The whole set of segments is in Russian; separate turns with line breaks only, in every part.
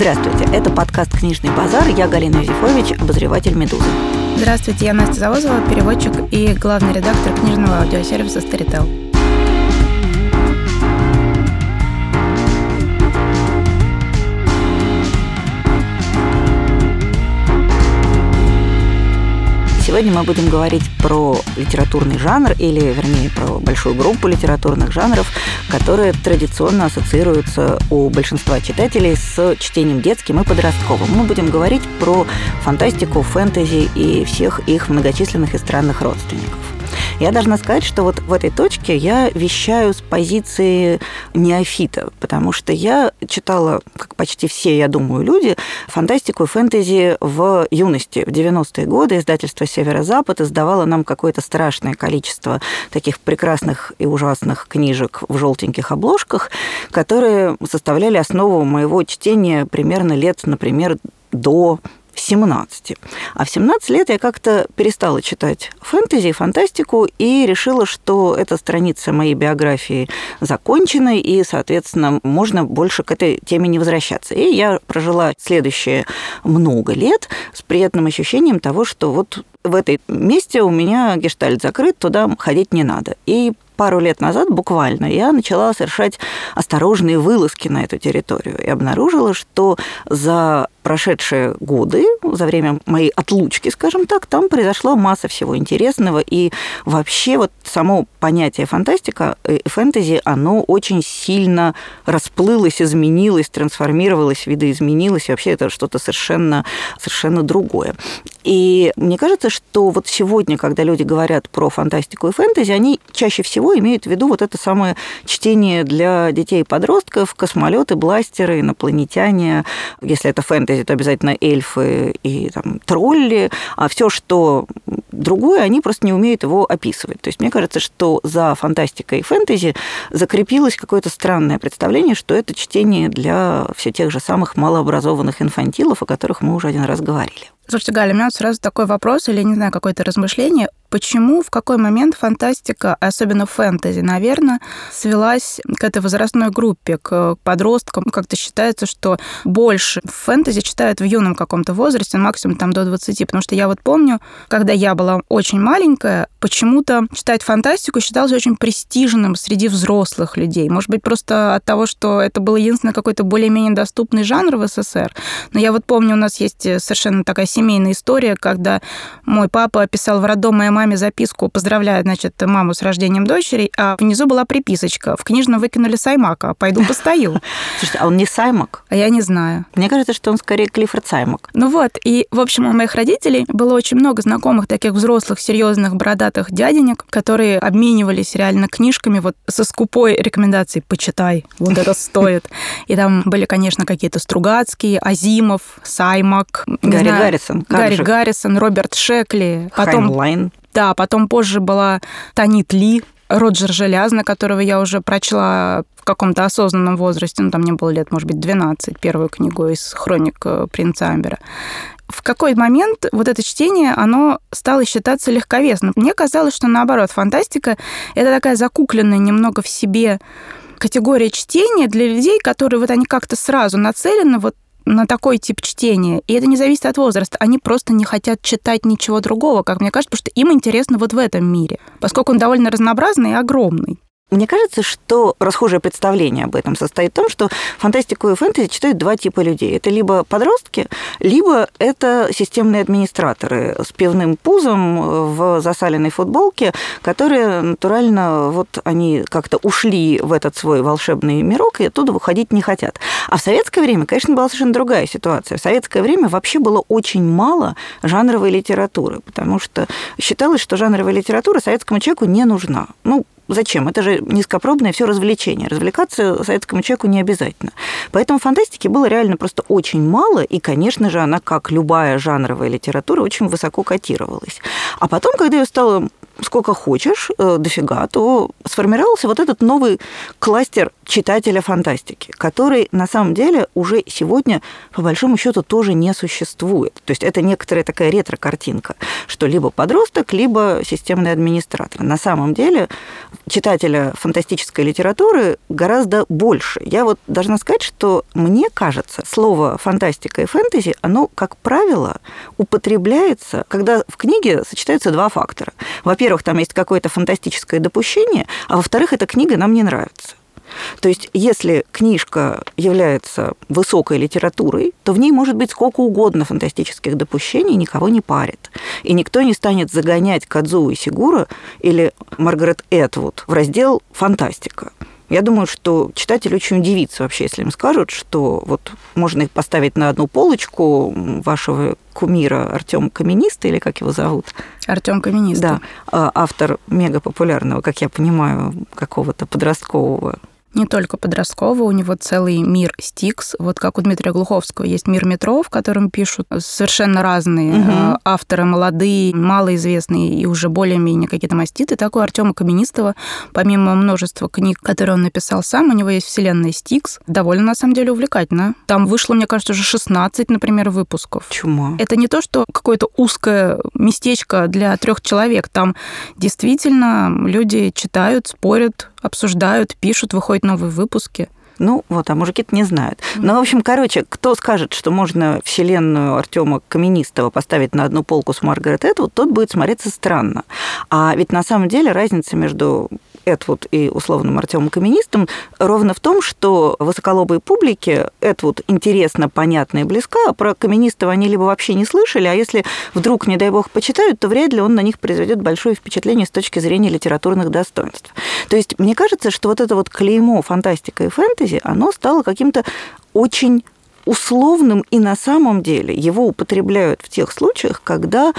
Здравствуйте, это подкаст «Книжный базар». Я Галина Юзефович, обозреватель «Медузы».
Здравствуйте, я Настя Завозова, переводчик и главный редактор книжного аудиосервиса «Старител».
Сегодня мы будем говорить про литературный жанр, или, вернее, про большую группу литературных жанров, которые традиционно ассоциируются у большинства читателей с чтением детским и подростковым. Мы будем говорить про фантастику, фэнтези и всех их многочисленных и странных родственников. Я должна сказать, что вот в этой точке я вещаю с позиции неофита, потому что я читала, как почти все, я думаю, люди, фантастику и фэнтези в юности. В 90-е годы издательство «Северо-Запад» издавало нам какое-то страшное количество таких прекрасных и ужасных книжек в желтеньких обложках, которые составляли основу моего чтения примерно лет, например, до 17. А в 17 лет я как-то перестала читать фэнтези, фантастику и решила, что эта страница моей биографии закончена, и, соответственно, можно больше к этой теме не возвращаться. И я прожила следующие много лет с приятным ощущением того, что вот в этой месте у меня гештальт закрыт, туда ходить не надо. И пару лет назад буквально я начала совершать осторожные вылазки на эту территорию и обнаружила, что за прошедшие годы, за время моей отлучки, скажем так, там произошла масса всего интересного, и вообще вот само понятие фантастика и фэнтези, оно очень сильно расплылось, изменилось, трансформировалось, видоизменилось, и вообще это что-то совершенно, совершенно другое. И мне кажется, что вот сегодня, когда люди говорят про фантастику и фэнтези, они чаще всего имеют в виду вот это самое чтение для детей и подростков, космолеты, бластеры, инопланетяне. Если это фэнтези, то обязательно эльфы и там, тролли. А все, что другое, они просто не умеют его описывать. То есть мне кажется, что за фантастикой и фэнтези закрепилось какое-то странное представление, что это чтение для все тех же самых малообразованных инфантилов, о которых мы уже один раз говорили.
Слушайте, Галя, у меня сразу такой вопрос или, не знаю, какое-то размышление. Почему, в какой момент фантастика, особенно фэнтези, наверное, свелась к этой возрастной группе, к подросткам? Как-то считается, что больше фэнтези читают в юном каком-то возрасте, максимум там до 20. Потому что я вот помню, когда я была очень маленькая, почему-то читать фантастику считалось очень престижным среди взрослых людей. Может быть, просто от того, что это был единственный какой-то более-менее доступный жанр в СССР. Но я вот помню, у нас есть совершенно такая семейная история, когда мой папа писал в роддом моей маме записку, поздравляя, значит, маму с рождением дочери, а внизу была приписочка. В книжном выкинули Саймака, пойду постою.
Слушайте, а он не Саймак?
А я не знаю.
Мне кажется, что он скорее Клиффорд Саймак.
Ну вот, и, в общем, у моих родителей было очень много знакомых таких взрослых, серьезных, бородатых дяденек, которые обменивались реально книжками вот со скупой рекомендацией «почитай, вот это стоит». И там были, конечно, какие-то Стругацкие, Азимов, Саймак.
Гарри Гаррисон.
Гарри? Гаррисон, Роберт Шекли.
Потом, Хайнлайн.
Да, потом позже была Танит Ли, Роджер Желязно, которого я уже прочла в каком-то осознанном возрасте, ну, там мне было лет, может быть, 12, первую книгу из хроник э, принца Амбера. В какой момент вот это чтение, оно стало считаться легковесным? Мне казалось, что наоборот, фантастика — это такая закукленная немного в себе категория чтения для людей, которые вот они как-то сразу нацелены вот на такой тип чтения. И это не зависит от возраста. Они просто не хотят читать ничего другого, как мне кажется, потому что им интересно вот в этом мире, поскольку он довольно разнообразный и огромный.
Мне кажется, что расхожее представление об этом состоит в том, что фантастику и фэнтези читают два типа людей. Это либо подростки, либо это системные администраторы с пивным пузом в засаленной футболке, которые натурально вот они как-то ушли в этот свой волшебный мирок и оттуда выходить не хотят. А в советское время, конечно, была совершенно другая ситуация. В советское время вообще было очень мало жанровой литературы, потому что считалось, что жанровая литература советскому человеку не нужна. Ну, Зачем? Это же низкопробное все развлечение. Развлекаться советскому человеку не обязательно. Поэтому фантастики было реально просто очень мало, и, конечно же, она, как любая жанровая литература, очень высоко котировалась. А потом, когда ее стало сколько хочешь, э, дофига, то сформировался вот этот новый кластер читателя фантастики, который на самом деле уже сегодня, по большому счету, тоже не существует. То есть это некоторая такая ретро-картинка, что либо подросток, либо системный администратор. На самом деле читателя фантастической литературы гораздо больше. Я вот должна сказать, что мне кажется, слово фантастика и фэнтези, оно, как правило, употребляется, когда в книге сочетаются два фактора. Во-первых, там есть какое-то фантастическое допущение, а во-вторых, эта книга нам не нравится. То есть, если книжка является высокой литературой, то в ней может быть сколько угодно фантастических допущений, никого не парит. И никто не станет загонять Кадзу и Сигура или Маргарет Этвуд в раздел «фантастика». Я думаю, что читатель очень удивится вообще, если им скажут, что вот можно их поставить на одну полочку вашего кумира Артем Камениста, или как его зовут?
Артем Каменист.
Да, а, автор мега популярного, как я понимаю, какого-то подросткового
не только подросткового, у него целый мир стикс. Вот как у Дмитрия Глуховского есть мир метро, в котором пишут совершенно разные угу. авторы, молодые, малоизвестные и уже более-менее какие-то маститы. Так у Артема Каменистого, помимо множества книг, которые он написал сам, у него есть вселенная стикс. Довольно, на самом деле, увлекательно. Там вышло, мне кажется, уже 16, например, выпусков.
Чума.
Это не то, что какое-то узкое местечко для трех человек. Там действительно люди читают, спорят, обсуждают, пишут, выходят новые выпуски.
Ну, вот, а мужики-то не знают. Ну, в общем, короче, кто скажет, что можно вселенную Артема Каменистого поставить на одну полку с Маргарет Этвуд, тот будет смотреться странно. А ведь на самом деле разница между Этвуд и условным Артемом Каменистом ровно в том, что высоколобой публике Этвуд интересно, понятно и близка, а про Каменистого они либо вообще не слышали, а если вдруг, не дай бог, почитают, то вряд ли он на них произведет большое впечатление с точки зрения литературных достоинств. То есть мне кажется, что вот это вот клеймо фантастика и фэнтези, оно стало каким-то очень условным, и на самом деле его употребляют в тех случаях, когда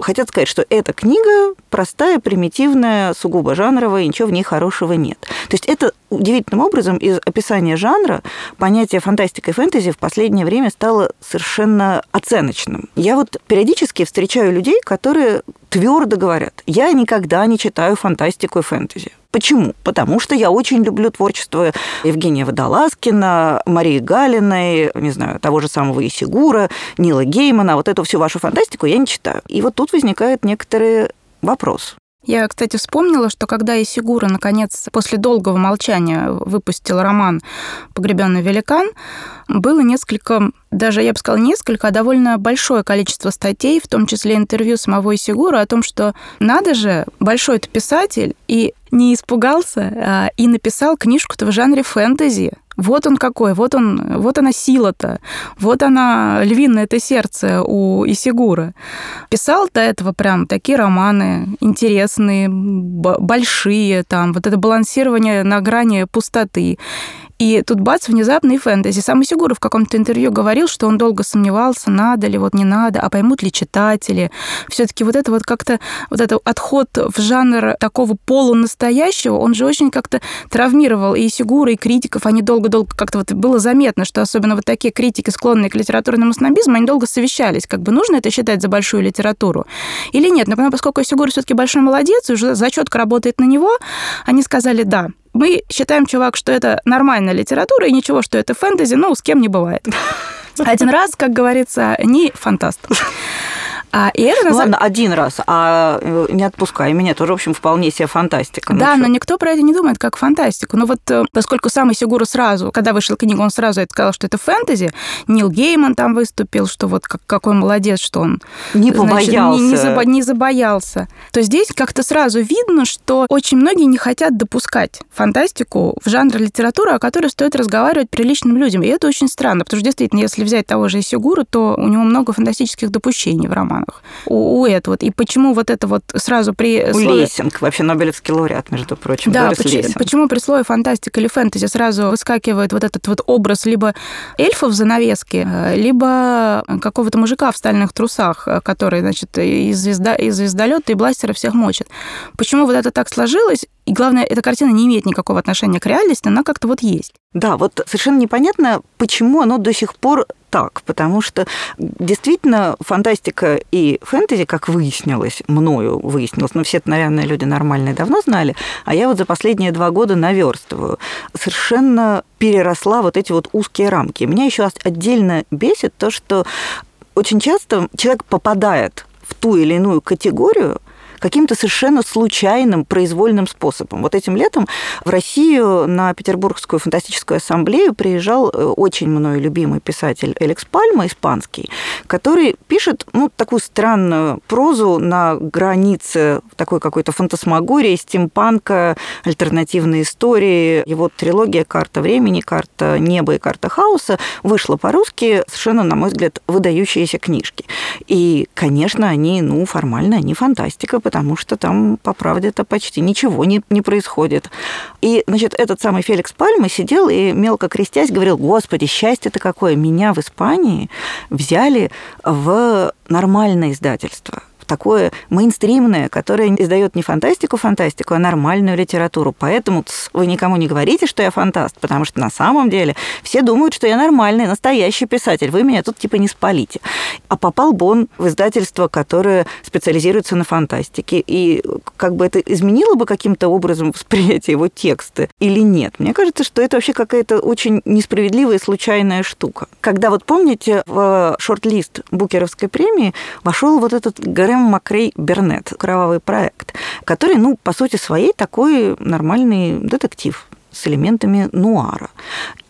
хотят сказать, что эта книга простая, примитивная, сугубо жанровая, и ничего в ней хорошего нет. То есть это удивительным образом из описания жанра понятие фантастика и фэнтези в последнее время стало совершенно оценочным. Я вот периодически встречаю людей, которые твердо говорят, я никогда не читаю фантастику и фэнтези. Почему? Потому что я очень люблю творчество Евгения Водолазкина, Марии Галиной, не знаю, того же самого Исигура, Нила Геймана. Вот эту всю вашу фантастику я не читаю. И вот тут возникает некоторый вопрос.
Я, кстати, вспомнила, что когда Исигура, наконец, после долгого молчания выпустил роман «Погребенный великан», было несколько, даже я бы сказала несколько, а довольно большое количество статей, в том числе интервью самого Исигура о том, что надо же, большой это писатель, и не испугался а, и написал книжку-то в жанре фэнтези. Вот он какой, вот он, вот она сила-то, вот она львиное это сердце у Исигура. Писал до этого прям такие романы интересные, большие, там вот это балансирование на грани пустоты. И тут бац, внезапно и фэнтези. Сам Исигура в каком-то интервью говорил, что он долго сомневался, надо ли, вот не надо, а поймут ли читатели. все таки вот это вот как-то, вот это отход в жанр такого полунастоящего, он же очень как-то травмировал и Исигура, и критиков. Они долго-долго как-то вот было заметно, что особенно вот такие критики, склонные к литературному снобизму, они долго совещались, как бы нужно это считать за большую литературу или нет. Но поскольку Исигура все таки большой молодец, уже зачетка работает на него, они сказали «да». Мы считаем, чувак, что это нормальная литература, и ничего, что это фэнтези, ну, с кем не бывает. Один раз, как говорится, не фантаст.
А, и это, ну, ладно, один раз, а э, не отпускай меня, тоже, в общем, вполне себе фантастика.
Ну, да, ну, но никто про это не думает как фантастику. Но вот э, поскольку сам Сигура сразу, когда вышла книга, он сразу это сказал, что это фэнтези, Нил Гейман там выступил, что вот как, какой молодец, что он...
Не побоялся.
Значит, не, не, забо, не забоялся. То здесь как-то сразу видно, что очень многие не хотят допускать фантастику в жанр литературы, о которой стоит разговаривать приличным людям. И это очень странно, потому что действительно, если взять того же Исигуру, то у него много фантастических допущений в романах романах у, у этого. И почему вот это вот сразу при...
У слове... Лессинг, вообще Нобелевский лауреат, между прочим.
Да, почему, почему при слове фантастика или фэнтези сразу выскакивает вот этот вот образ либо эльфа в занавеске, либо какого-то мужика в стальных трусах, который, значит, из, звезда, из звездолета и бластера всех мочит. Почему вот это так сложилось? И главное, эта картина не имеет никакого отношения к реальности, она как-то вот есть.
Да, вот совершенно непонятно, почему оно до сих пор так, потому что действительно фантастика и фэнтези, как выяснилось, мною выяснилось, но все, наверное, люди нормальные давно знали, а я вот за последние два года наверстываю, совершенно переросла вот эти вот узкие рамки. Меня еще отдельно бесит то, что очень часто человек попадает в ту или иную категорию, каким-то совершенно случайным, произвольным способом. Вот этим летом в Россию на Петербургскую фантастическую ассамблею приезжал э, очень мною любимый писатель Элекс Пальма, испанский, который пишет ну, такую странную прозу на границе такой какой-то фантасмагории, стимпанка, альтернативной истории. Его трилогия «Карта времени», «Карта неба» и «Карта хаоса» вышла по-русски совершенно, на мой взгляд, выдающиеся книжки. И, конечно, они, ну, формально, они фантастика, потому что там, по правде, это почти ничего не, не происходит. И, значит, этот самый Феликс Пальма сидел и, мелко крестясь, говорил, господи, счастье-то какое, меня в Испании взяли в нормальное издательство такое мейнстримное, которое издает не фантастику, фантастику, а нормальную литературу. Поэтому вы никому не говорите, что я фантаст, потому что на самом деле все думают, что я нормальный, настоящий писатель. Вы меня тут типа не спалите. А попал бы он в издательство, которое специализируется на фантастике. И как бы это изменило бы каким-то образом восприятие его текста или нет? Мне кажется, что это вообще какая-то очень несправедливая случайная штука. Когда вот помните, в шорт-лист Букеровской премии вошел вот этот Грэм Сэм Макрей Бернет, «Кровавый проект», который, ну, по сути своей, такой нормальный детектив с элементами нуара.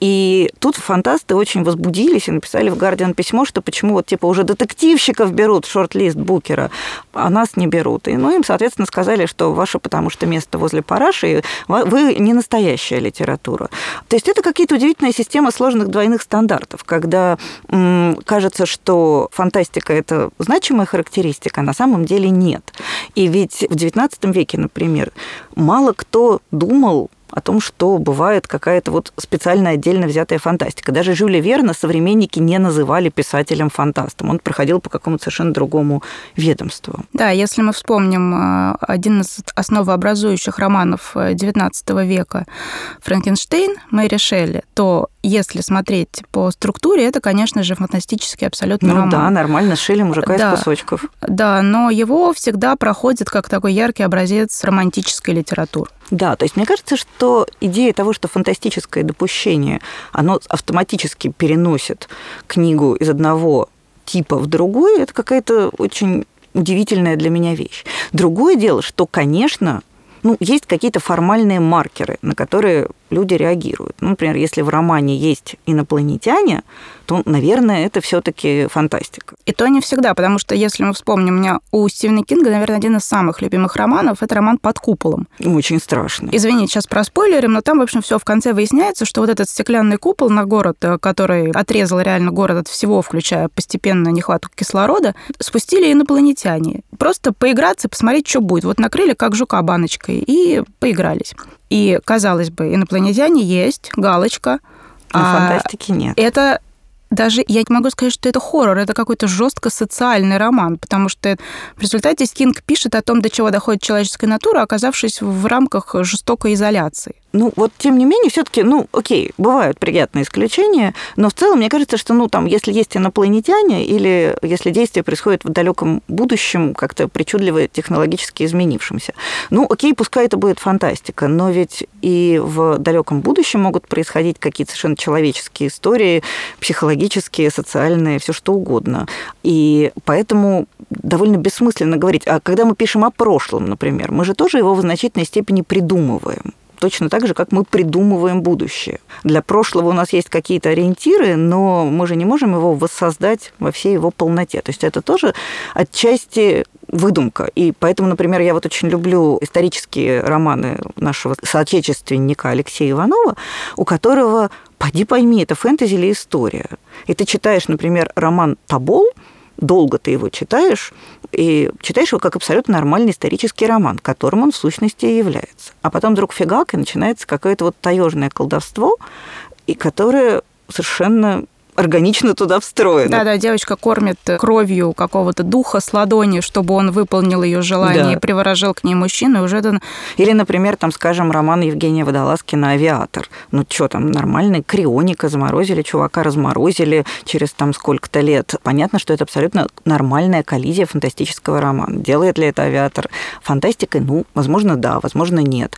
И тут фантасты очень возбудились и написали в «Гардиан» письмо, что почему вот типа уже детективщиков берут в шорт-лист Букера, а нас не берут. И ну, им, соответственно, сказали, что ваше потому что место возле параши, вы не настоящая литература. То есть это какие-то удивительные системы сложных двойных стандартов, когда м, кажется, что фантастика – это значимая характеристика, а на самом деле нет. И ведь в XIX веке, например, мало кто думал о том, что бывает какая-то вот специально отдельно взятая фантастика. Даже Жюля Верна современники не называли писателем-фантастом. Он проходил по какому-то совершенно другому ведомству.
Да, если мы вспомним э, один из основообразующих романов XIX э, века «Франкенштейн» Мэри Шелли, то если смотреть по структуре, это, конечно же, фантастический абсолютно
ну,
роман.
да, нормально, шили мужика
да,
из кусочков.
Да, но его всегда проходит как такой яркий образец романтической литературы.
Да, то есть мне кажется, что идея того, что фантастическое допущение, оно автоматически переносит книгу из одного типа в другой, это какая-то очень удивительная для меня вещь. Другое дело, что, конечно, ну, есть какие-то формальные маркеры, на которые люди реагируют. Ну, например, если в романе есть инопланетяне, то, наверное, это все-таки фантастика.
И то не всегда, потому что, если мы вспомним, у меня у Стивена Кинга, наверное, один из самых любимых романов это роман «Под куполом».
Очень страшно.
Извините, сейчас про спойлерим, но там, в общем, все в конце выясняется, что вот этот стеклянный купол на город, э, который отрезал реально город от всего, включая постепенно нехватку кислорода, спустили инопланетяне. Просто поиграться, посмотреть, что будет. Вот накрыли, как жука баночкой, и поигрались. И, казалось бы, инопланетяне есть, галочка.
Но а фантастики нет.
Это даже я не могу сказать, что это хоррор, это какой-то жестко социальный роман, потому что в результате Скинг пишет о том, до чего доходит человеческая натура, оказавшись в рамках жестокой изоляции.
Ну, вот тем не менее, все-таки, ну, окей, бывают приятные исключения, но в целом мне кажется, что, ну, там, если есть инопланетяне или если действие происходит в далеком будущем, как-то причудливо технологически изменившемся, ну, окей, пускай это будет фантастика, но ведь и в далеком будущем могут происходить какие-то совершенно человеческие истории, психологические, социальные, все что угодно. И поэтому довольно бессмысленно говорить, а когда мы пишем о прошлом, например, мы же тоже его в значительной степени придумываем точно так же, как мы придумываем будущее. Для прошлого у нас есть какие-то ориентиры, но мы же не можем его воссоздать во всей его полноте. То есть это тоже отчасти выдумка. И поэтому, например, я вот очень люблю исторические романы нашего соотечественника Алексея Иванова, у которого, поди пойми, это фэнтези или история. И ты читаешь, например, роман «Табол», долго ты его читаешь, и читаешь его как абсолютно нормальный исторический роман, которым он в сущности и является. А потом вдруг фигак, и начинается какое-то вот таежное колдовство, и которое совершенно органично туда встроено.
Да-да, девочка кормит кровью какого-то духа с ладони, чтобы он выполнил ее желание да. и приворожил к ней мужчину, и уже это...
Или, например, там, скажем, роман Евгения Водолазкина «Авиатор». Ну, что там, нормальный крионика, заморозили чувака, разморозили через там сколько-то лет. Понятно, что это абсолютно нормальная коллизия фантастического романа. Делает ли это «Авиатор» фантастикой? Ну, возможно, да, возможно, нет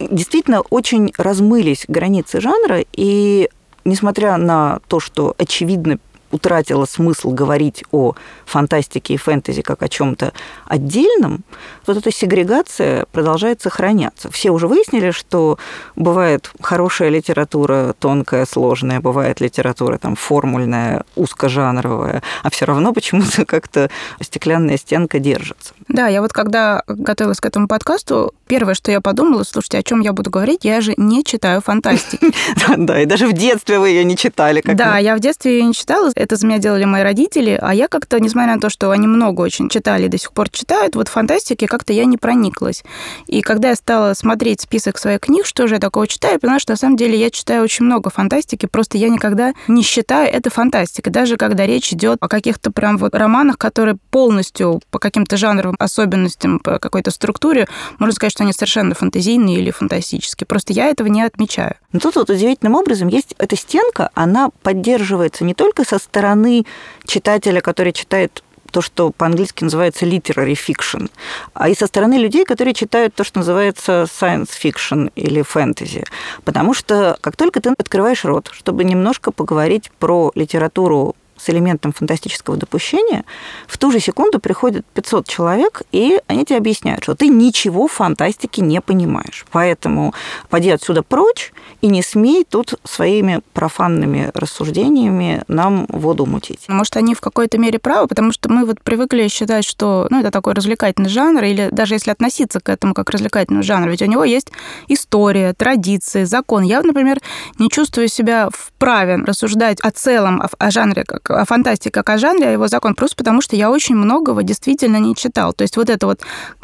действительно очень размылись границы жанра, и несмотря на то, что очевидно утратила смысл говорить о фантастике и фэнтези как о чем-то отдельном, вот эта сегрегация продолжает сохраняться. Все уже выяснили, что бывает хорошая литература, тонкая, сложная, бывает литература там формульная, узкожанровая, а все равно почему-то как-то стеклянная стенка держится.
Да, я вот когда готовилась к этому подкасту, первое, что я подумала, слушайте, о чем я буду говорить, я же не читаю фантастики.
Да, и даже в детстве вы ее не читали.
Да, я в детстве ее не читала, это за меня делали мои родители, а я как-то, несмотря на то, что они много очень читали и до сих пор читают, вот фантастики как-то я не прониклась. И когда я стала смотреть список своих книг, что же я такого читаю, я поняла, что на самом деле я читаю очень много фантастики, просто я никогда не считаю это фантастикой, даже когда речь идет о каких-то прям вот романах, которые полностью по каким-то жанровым особенностям, по какой-то структуре, можно сказать, что они совершенно фантазийные или фантастические. Просто я этого не отмечаю.
Но тут вот удивительным образом есть эта стенка, она поддерживается не только со стороны читателя, который читает то, что по-английски называется literary fiction, а и со стороны людей, которые читают то, что называется science fiction или fantasy. Потому что как только ты открываешь рот, чтобы немножко поговорить про литературу с элементом фантастического допущения, в ту же секунду приходит 500 человек, и они тебе объясняют, что ты ничего в фантастике не понимаешь. Поэтому поди отсюда прочь и не смей тут своими профанными рассуждениями нам воду мутить.
Может, они в какой-то мере правы, потому что мы вот привыкли считать, что ну, это такой развлекательный жанр, или даже если относиться к этому как к развлекательному жанру, ведь у него есть история, традиции, закон. Я, например, не чувствую себя вправе рассуждать о целом, о жанре как о фантастике как о жанре, о его закон, просто потому что я очень многого действительно не читал. То есть вот это вот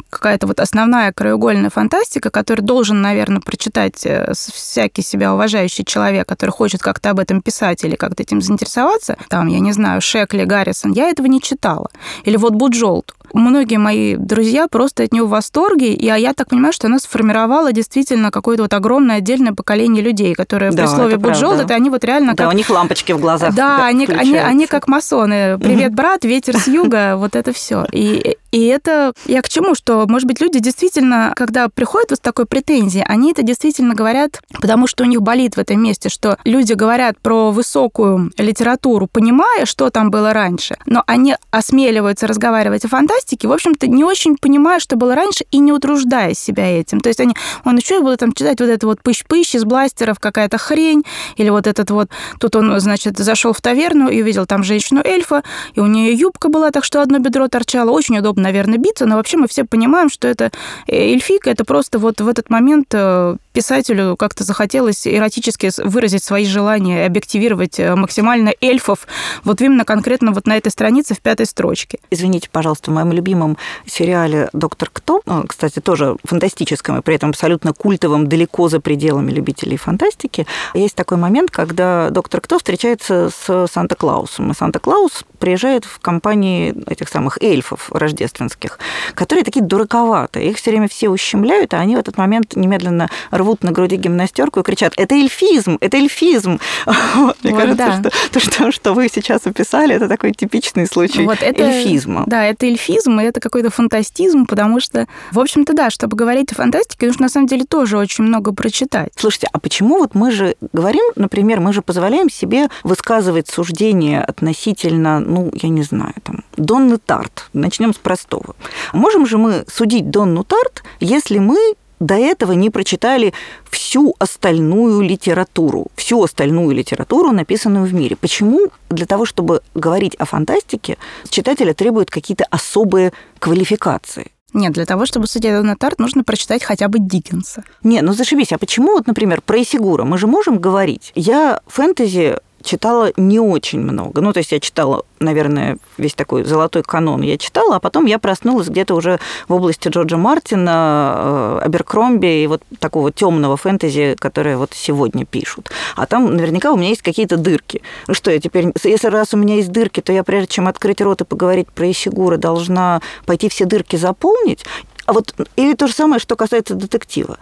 какая-то вот основная краеугольная фантастика, которую должен, наверное, прочитать э, всякий себя уважающий человек, который хочет как-то об этом писать или как-то этим заинтересоваться, там, я не знаю, Шекли, Гаррисон, я этого не читала. Или вот Буджолт многие мои друзья просто от него в восторге, и а я так понимаю, что она сформировала действительно какое-то вот огромное отдельное поколение людей, которые да, при слове «буджол» это они вот реально
да,
как...
у них лампочки в глазах
Да, они, они, они как масоны. «Привет, брат, ветер с юга», вот это все. И, и это я к чему, что, может быть, люди действительно, когда приходят вот с такой претензией, они это действительно говорят, потому что у них болит в этом месте, что люди говорят про высокую литературу, понимая, что там было раньше, но они осмеливаются разговаривать о фантастике, фантастики, в общем-то, не очень понимая, что было раньше, и не утруждая себя этим. То есть они, он еще будет там читать вот это вот пыщ-пыщ из бластеров, какая-то хрень, или вот этот вот, тут он, значит, зашел в таверну и увидел там женщину-эльфа, и у нее юбка была, так что одно бедро торчало. Очень удобно, наверное, биться, но вообще мы все понимаем, что это э, эльфика, это просто вот в этот момент э, писателю как-то захотелось эротически выразить свои желания, объективировать э, максимально эльфов вот именно конкретно вот на этой странице в пятой строчке.
Извините, пожалуйста, в моем любимом сериале «Доктор Кто», ну, кстати, тоже фантастическом и при этом абсолютно культовом, далеко за пределами любителей фантастики, есть такой момент, когда доктор Кто встречается с Санта-Клаусом. И Санта-Клаус приезжает в компании этих самых эльфов рождественских, которые такие дураковатые. Их все время все ущемляют, а они в этот момент немедленно рвут на груди гимнастерку и кричат «Это эльфизм! Это эльфизм!» вот, Мне вот, кажется, да. что то, что, что вы сейчас описали, это такой типичный случай вот это, эльфизма.
Да, это эльфизм, и это какой-то фантастизм, потому что, в общем-то, да, чтобы говорить о фантастике, нужно на самом деле тоже очень много прочитать.
Слушайте, а почему вот мы же говорим, например, мы же позволяем себе высказывать суждения относительно, ну, я не знаю, там, Донны Тарт. Начнем с простого. Можем же мы судить Донну Тарт, если мы до этого не прочитали всю остальную литературу, всю остальную литературу, написанную в мире. Почему для того, чтобы говорить о фантастике, читателя требуют какие-то особые квалификации?
Нет, для того, чтобы судить Дона Тарт, нужно прочитать хотя бы Диккенса.
Не, ну зашибись. А почему вот, например, про Исигура мы же можем говорить? Я фэнтези читала не очень много. Ну, то есть я читала, наверное, весь такой золотой канон я читала, а потом я проснулась где-то уже в области Джорджа Мартина, э, Аберкромби и вот такого темного фэнтези, которое вот сегодня пишут. А там наверняка у меня есть какие-то дырки. Ну что, я теперь, если раз у меня есть дырки, то я прежде чем открыть рот и поговорить про Исигура, должна пойти все дырки заполнить. А вот или то же самое, что касается детектива.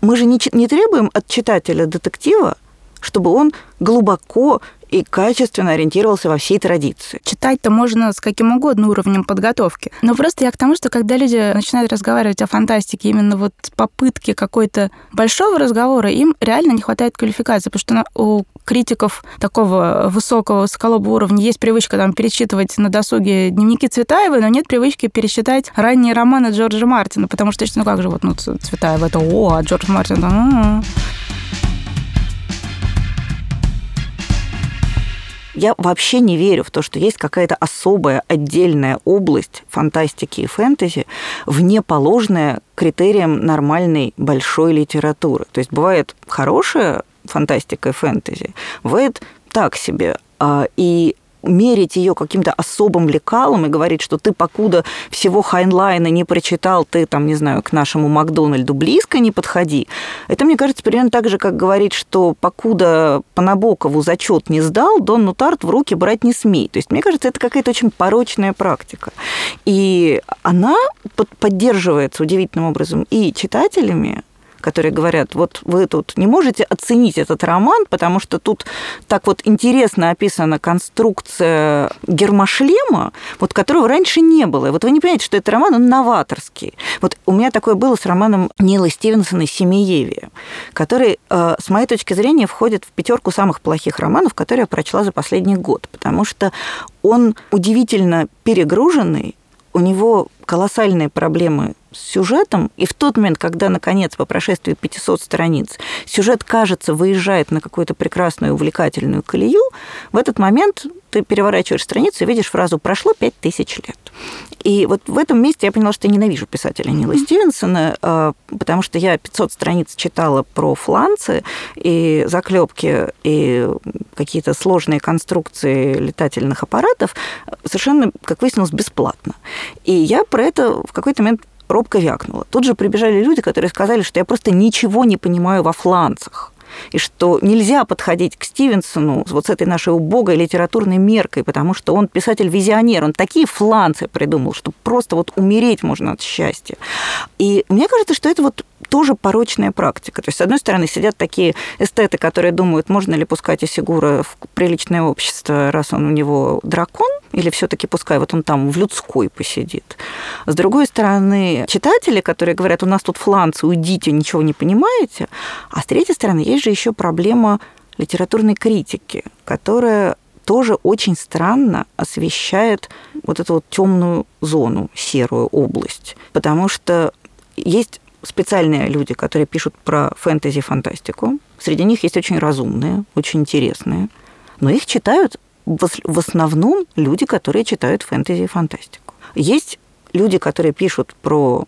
Мы же не, не требуем от читателя детектива, чтобы он глубоко и качественно ориентировался во всей традиции.
Читать-то можно с каким угодно уровнем подготовки. Но просто я к тому, что когда люди начинают разговаривать о фантастике, именно вот попытки какой-то большого разговора, им реально не хватает квалификации, потому что у критиков такого высокого, высоколобого уровня есть привычка там перечитывать на досуге дневники Цветаевой, но нет привычки пересчитать ранние романы Джорджа Мартина, потому что, ну как же, вот ну, Цветаева это о, а Джордж Мартин... А-а-а.
Я вообще не верю в то, что есть какая-то особая отдельная область фантастики и фэнтези, вне положенная критериям нормальной большой литературы. То есть бывает хорошая фантастика и фэнтези, бывает так себе. А, и мерить ее каким-то особым лекалом и говорить, что ты покуда всего Хайнлайна не прочитал, ты там, не знаю, к нашему Макдональду близко не подходи. Это, мне кажется, примерно так же, как говорить, что покуда по Набокову зачет не сдал, Дон Нутарт в руки брать не смей. То есть, мне кажется, это какая-то очень порочная практика. И она поддерживается удивительным образом и читателями, которые говорят, вот вы тут не можете оценить этот роман, потому что тут так вот интересно описана конструкция гермошлема, вот которого раньше не было. И вот вы не понимаете, что этот роман, он новаторский. Вот у меня такое было с романом Нила Стивенсона «Семиевия», который, э, с моей точки зрения, входит в пятерку самых плохих романов, которые я прочла за последний год, потому что он удивительно перегруженный, у него колоссальные проблемы с сюжетом, и в тот момент, когда, наконец, по прошествии 500 страниц сюжет, кажется, выезжает на какую-то прекрасную, увлекательную колею, в этот момент ты переворачиваешь страницу и видишь фразу «прошло 5000 лет». И вот в этом месте я поняла, что я ненавижу писателя Нила Стивенсона, а, потому что я 500 страниц читала про фланцы и заклепки и какие-то сложные конструкции летательных аппаратов совершенно, как выяснилось, бесплатно. И я про это в какой-то момент робко вякнула. Тут же прибежали люди, которые сказали, что я просто ничего не понимаю во фланцах и что нельзя подходить к Стивенсону вот с этой нашей убогой литературной меркой, потому что он писатель-визионер, он такие фланцы придумал, что просто вот умереть можно от счастья. И мне кажется, что это вот тоже порочная практика. То есть, с одной стороны, сидят такие эстеты, которые думают, можно ли пускать Исигура в приличное общество, раз он у него дракон, или все таки пускай вот он там в людской посидит. С другой стороны, читатели, которые говорят, у нас тут фланцы, уйдите, ничего не понимаете. А с третьей стороны, есть же еще проблема литературной критики, которая тоже очень странно освещает вот эту вот темную зону, серую область. Потому что есть специальные люди, которые пишут про фэнтези-фантастику. Среди них есть очень разумные, очень интересные. Но их читают в основном люди, которые читают фэнтези и фантастику. Есть люди, которые пишут про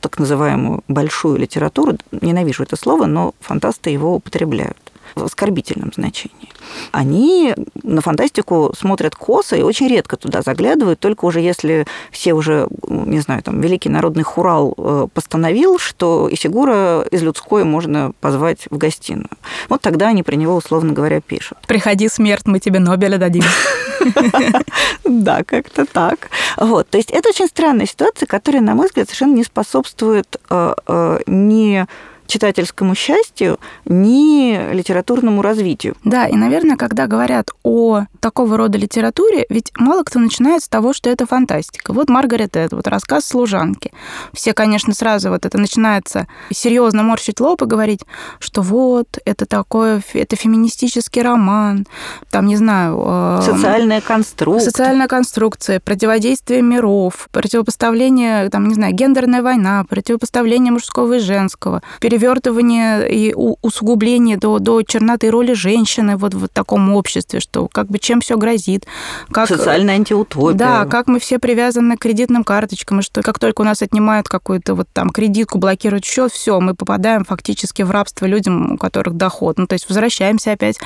так называемую большую литературу, ненавижу это слово, но фантасты его употребляют в оскорбительном значении. Они на фантастику смотрят косо и очень редко туда заглядывают, только уже если все уже, не знаю, там, Великий народный хурал э, постановил, что Исигура из людской можно позвать в гостиную. Вот тогда они про него, условно говоря, пишут.
Приходи, смерть, мы тебе Нобеля дадим.
Да, как-то так. Вот, то есть это очень странная ситуация, которая, на мой взгляд, совершенно не способствует э, э, ни читательскому счастью, ни литературному развитию.
Да, и, наверное, когда говорят о такого рода литературе, ведь мало кто начинает с того, что это фантастика. Вот Маргарет Эд, вот рассказ служанки. Все, конечно, сразу вот это начинается серьезно морщить лоб и говорить, что вот, это такое, это феминистический роман, там, не знаю...
Э, социальная конструкция.
Социальная конструкция, противодействие миров, противопоставление, там, не знаю, гендерная война, противопоставление мужского и женского, перевер вывертывание и усугубление до, до черноты роли женщины вот в таком обществе, что как бы чем все грозит.
Как, Социальная антиутопия.
Да, как мы все привязаны к кредитным карточкам, и что как только у нас отнимают какую-то вот там кредитку, блокируют счет, все, мы попадаем фактически в рабство людям, у которых доход. Ну, то есть возвращаемся опять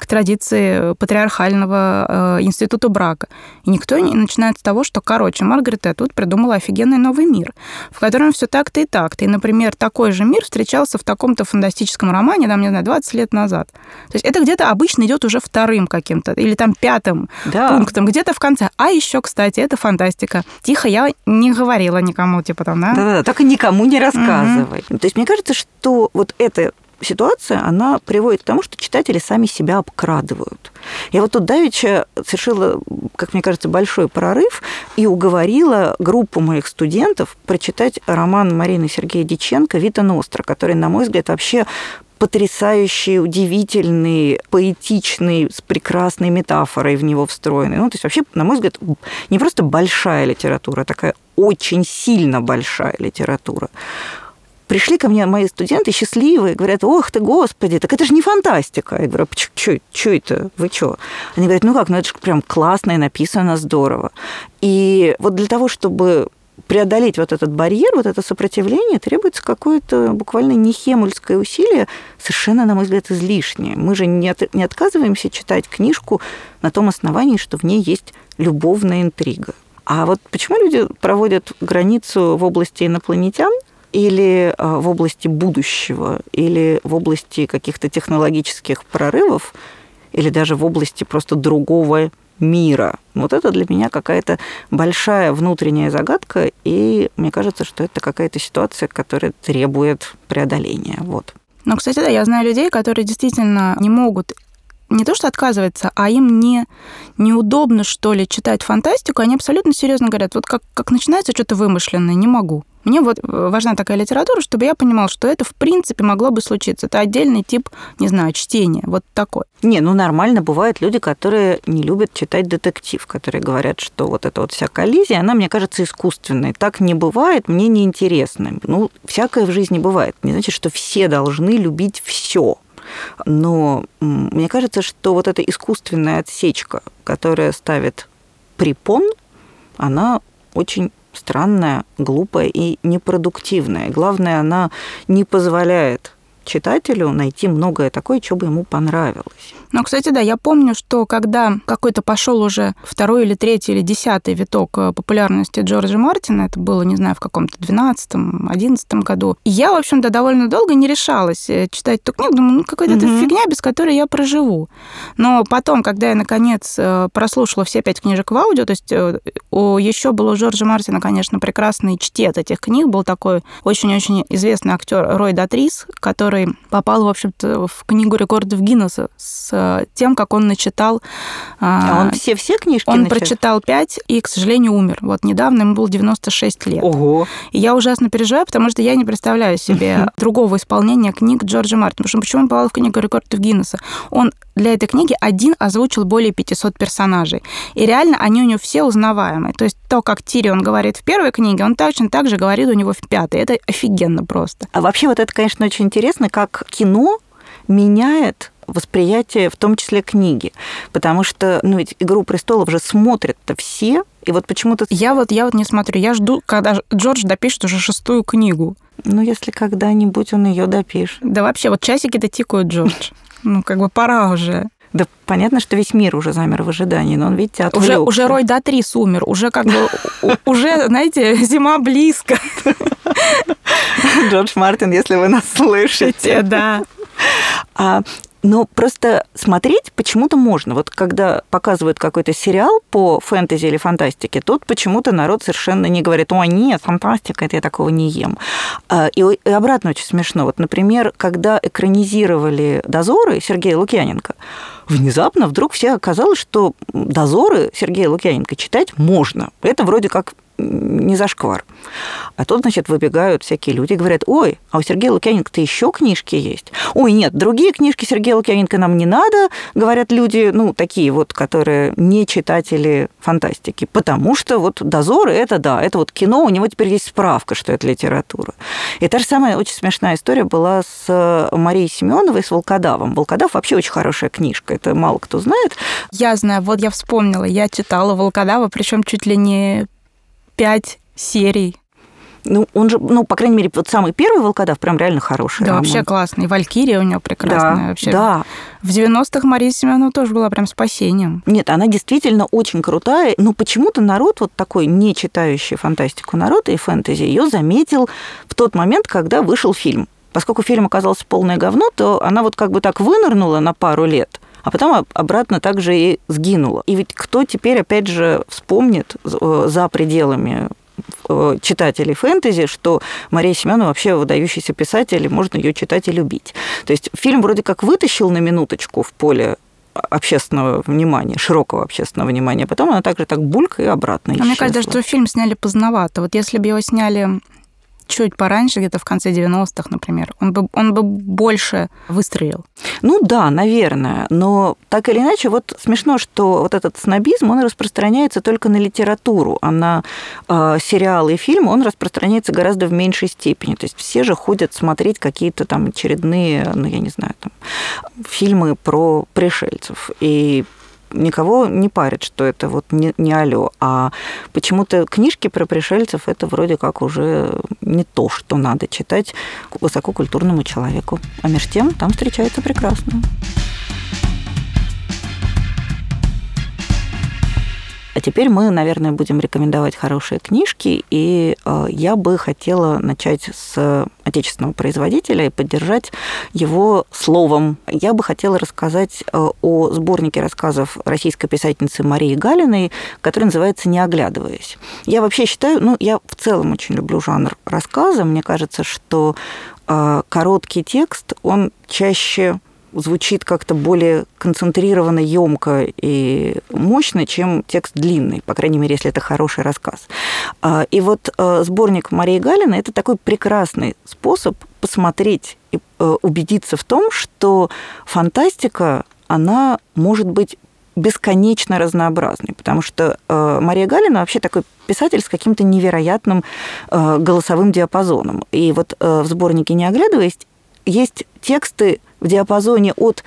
к традиции патриархального э, института брака. И никто не начинает с того, что, короче, Маргарет тут придумала офигенный новый мир, в котором все так-то и так-то. И, например, такой же мир встречался в таком-то фантастическом романе, там, не знаю, 20 лет назад. То есть это где-то обычно идет уже вторым каким-то, или там пятым да. пунктом, где-то в конце. А еще, кстати, это фантастика. Тихо я не говорила никому, типа там, да?
Да-да, только никому не рассказывай. Угу. То есть мне кажется, что вот это ситуация, она приводит к тому, что читатели сами себя обкрадывают. Я вот тут давеча совершила, как мне кажется, большой прорыв и уговорила группу моих студентов прочитать роман Марины Сергея Диченко «Вита Ностра», который, на мой взгляд, вообще потрясающий, удивительный, поэтичный, с прекрасной метафорой в него встроенный. Ну, то есть вообще, на мой взгляд, не просто большая литература, а такая очень сильно большая литература пришли ко мне мои студенты счастливые, говорят, ох ты, господи, так это же не фантастика. Я говорю, что это, вы что? Они говорят, ну как, ну это же прям классно и написано здорово. И вот для того, чтобы преодолеть вот этот барьер, вот это сопротивление, требуется какое-то буквально нехемульское усилие, совершенно, на мой взгляд, излишнее. Мы же не, от, не отказываемся читать книжку на том основании, что в ней есть любовная интрига. А вот почему люди проводят границу в области инопланетян – или э, в области будущего, или в области каких-то технологических прорывов, или даже в области просто другого мира. Вот это для меня какая-то большая внутренняя загадка, и мне кажется, что это какая-то ситуация, которая требует преодоления. Вот.
Ну, кстати, да, я знаю людей, которые действительно не могут не то что отказывается, а им не неудобно, что ли, читать фантастику, они абсолютно серьезно говорят, вот как, как начинается что-то вымышленное, не могу. Мне вот важна такая литература, чтобы я понимал, что это в принципе могло бы случиться. Это отдельный тип, не знаю, чтения, вот такой.
Не, ну нормально бывают люди, которые не любят читать детектив, которые говорят, что вот эта вот вся коллизия, она, мне кажется, искусственной. Так не бывает, мне неинтересно. Ну, всякое в жизни бывает. Не значит, что все должны любить все. Но мне кажется, что вот эта искусственная отсечка, которая ставит препон, она очень странная, глупая и непродуктивная. Главное, она не позволяет читателю найти многое такое, что бы ему понравилось.
Ну, кстати, да, я помню, что когда какой-то пошел уже второй или третий или десятый виток э, популярности Джорджа Мартина, это было, не знаю, в каком-то двенадцатом, одиннадцатом году, я, в общем-то, довольно долго не решалась э, читать эту книгу, думаю, ну, какая-то mm-hmm. фигня, без которой я проживу. Но потом, когда я, наконец, э, прослушала все пять книжек в аудио, то есть еще был у Джорджа Мартина, конечно, прекрасный чтец этих книг, был такой очень-очень известный актер Рой Датрис, который попал, в общем-то, в книгу рекордов Гиннесса с Э, тем, как он начитал...
А он все-все книжки
Он начал? прочитал пять и, к сожалению, умер. Вот недавно ему было 96 лет.
Ого!
И я ужасно переживаю, потому что я не представляю себе другого исполнения книг Джорджа Мартина. Потому что почему он попал в книгу рекордов Гиннесса? Он для этой книги один озвучил более 500 персонажей. И реально они у него все узнаваемые. То есть то, как Тирион говорит в первой книге, он точно так же говорит у него в пятой. Это офигенно просто.
А вообще вот это, конечно, очень интересно, как кино меняет восприятие, в том числе книги. Потому что, ну ведь «Игру престолов» же смотрят-то все, и вот почему-то...
Я вот, я вот не смотрю. Я жду, когда Джордж допишет уже шестую книгу.
Ну, если когда-нибудь он ее допишет.
Да вообще, вот часики-то тикают, Джордж. Ну, как бы пора уже.
Да понятно, что весь мир уже замер в ожидании, но он, видите, отвлекся.
Уже, уже Рой Датрис умер, уже как бы, уже, знаете, зима близко.
Джордж Мартин, если вы нас слышите.
Да.
А но просто смотреть почему-то можно. Вот когда показывают какой-то сериал по фэнтези или фантастике, тут почему-то народ совершенно не говорит, о, нет, фантастика, это я такого не ем. А, и, и обратно очень смешно. Вот, например, когда экранизировали «Дозоры» Сергея Лукьяненко, внезапно вдруг все оказалось, что «Дозоры» Сергея Лукьяненко читать можно. Это вроде как не зашквар. А тут, значит, выбегают всякие люди и говорят, ой, а у Сергея Лукьяненко-то еще книжки есть. Ой, нет, другие книжки Сергея Лукьяненко нам не надо, говорят люди, ну, такие вот, которые не читатели фантастики. Потому что вот «Дозоры» — это, да, это вот кино, у него теперь есть справка, что это литература. И та же самая очень смешная история была с Марией Семеновой, с «Волкодавом». «Волкодав» вообще очень хорошая книжка, это мало кто знает.
Я знаю, вот я вспомнила, я читала «Волкодава», причем чуть ли не пять серий.
Ну, он же, ну, по крайней мере, вот самый первый «Волкодав» прям реально хороший
Да,
роман.
вообще классный. Валькирия у него прекрасная.
Да,
вообще.
да.
В 90-х Мария Семенова тоже была прям спасением.
Нет, она действительно очень крутая, но почему-то народ, вот такой не читающий фантастику народ и фэнтези, ее заметил в тот момент, когда вышел фильм. Поскольку фильм оказался полное говно, то она вот как бы так вынырнула на пару лет, а потом обратно также и сгинула. И ведь кто теперь, опять же, вспомнит э, за пределами э, читателей фэнтези, что Мария Семенова вообще выдающийся писатель, и можно ее читать и любить. То есть фильм вроде как вытащил на минуточку в поле общественного внимания, широкого общественного внимания, а потом она также так булька и обратно
А мне кажется, что фильм сняли поздновато. Вот если бы его сняли чуть пораньше, где-то в конце 90-х, например, он бы, он бы больше выстрелил.
Ну да, наверное. Но так или иначе, вот смешно, что вот этот снобизм, он распространяется только на литературу, а на э, сериалы и фильмы он распространяется гораздо в меньшей степени. То есть все же ходят смотреть какие-то там очередные, ну я не знаю, там, фильмы про пришельцев. И никого не парит, что это вот не, не алё. А почему-то книжки про пришельцев это вроде как уже не то, что надо читать высококультурному человеку. А между тем там встречается прекрасно. А теперь мы, наверное, будем рекомендовать хорошие книжки, и э, я бы хотела начать с отечественного производителя и поддержать его словом. Я бы хотела рассказать э, о сборнике рассказов российской писательницы Марии Галиной, который называется «Не оглядываясь». Я вообще считаю, ну, я в целом очень люблю жанр рассказа. Мне кажется, что э, короткий текст, он чаще звучит как-то более концентрированно, емко и мощно, чем текст длинный, по крайней мере, если это хороший рассказ. А, и вот э, сборник Марии Галина – это такой прекрасный способ посмотреть и э, убедиться в том, что фантастика, она может быть бесконечно разнообразной, потому что э, Мария Галина вообще такой писатель с каким-то невероятным голосовым диапазоном. И вот в сборнике «Не оглядываясь» есть тексты в диапазоне от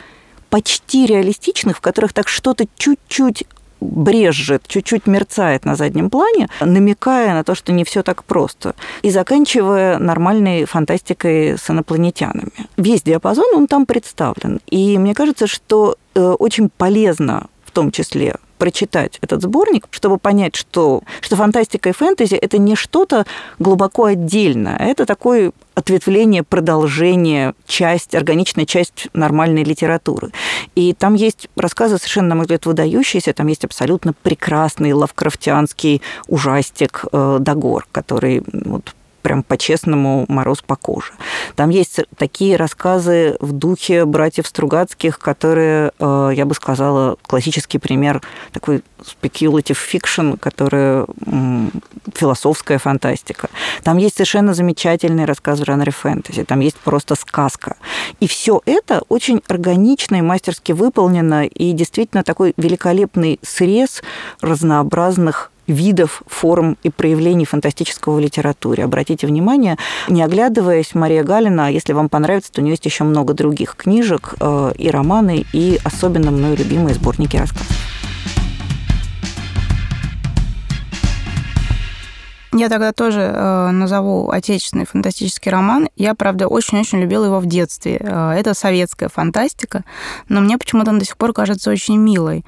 почти реалистичных, в которых так что-то чуть-чуть брежет, чуть-чуть мерцает на заднем плане, намекая на то, что не все так просто, и заканчивая нормальной фантастикой с инопланетянами. Весь диапазон, он там представлен. И мне кажется, что э, очень полезно том числе прочитать этот сборник, чтобы понять, что, что фантастика и фэнтези – это не что-то глубоко отдельное, это такое ответвление, продолжение, часть, органичная часть нормальной литературы. И там есть рассказы совершенно, на мой взгляд, выдающиеся. Там есть абсолютно прекрасный лавкрафтианский ужастик э, Дагор, который вот, прям по-честному мороз по коже. Там есть такие рассказы в духе братьев Стругацких, которые, э, я бы сказала, классический пример такой speculative fiction, которая философская фантастика. Там есть совершенно замечательный рассказ в жанре фэнтези, там есть просто сказка. И все это очень органично и мастерски выполнено, и действительно такой великолепный срез разнообразных видов, форм и проявлений фантастического в литературе. Обратите внимание, не оглядываясь, Мария Галина, если вам понравится, то у нее есть еще много других книжек э, и романы, и особенно мною любимые сборники рассказов.
Я тогда тоже э, назову отечественный фантастический роман. Я, правда, очень-очень любила его в детстве. Э, это советская фантастика, но мне почему-то он до сих пор кажется очень милой.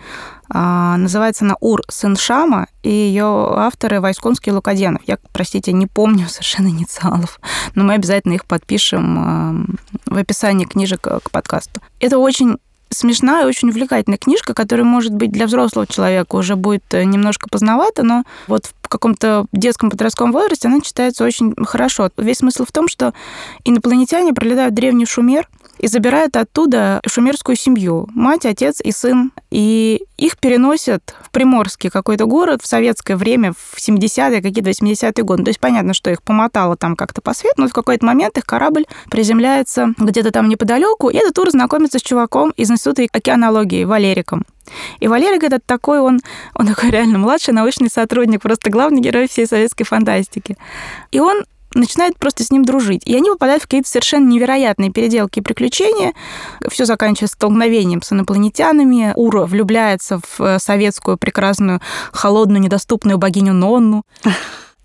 Э, называется она «Ур, сын Шама», и ее авторы Войсконский и Лукаденов. Я, простите, не помню совершенно инициалов, но мы обязательно их подпишем э, в описании книжек к подкасту. Это очень смешная и очень увлекательная книжка, которая, может быть, для взрослого человека уже будет э, немножко поздновато, но вот в каком-то детском подростковом возрасте она читается очень хорошо. Весь смысл в том, что инопланетяне пролетают древний Шумер, и забирают оттуда шумерскую семью. Мать, отец и сын. И их переносят в Приморский какой-то город в советское время, в 70-е, какие-то 80-е годы. То есть понятно, что их помотало там как-то по свету, но в какой-то момент их корабль приземляется где-то там неподалеку, и этот тур знакомится с чуваком из Института океанологии, Валериком. И Валерик этот такой, он, он такой реально младший научный сотрудник, просто главный герой всей советской фантастики. И он начинает просто с ним дружить. И они попадают в какие-то совершенно невероятные переделки и приключения. Все заканчивается столкновением с инопланетянами. Ура влюбляется в э, советскую прекрасную, холодную, недоступную богиню Нонну.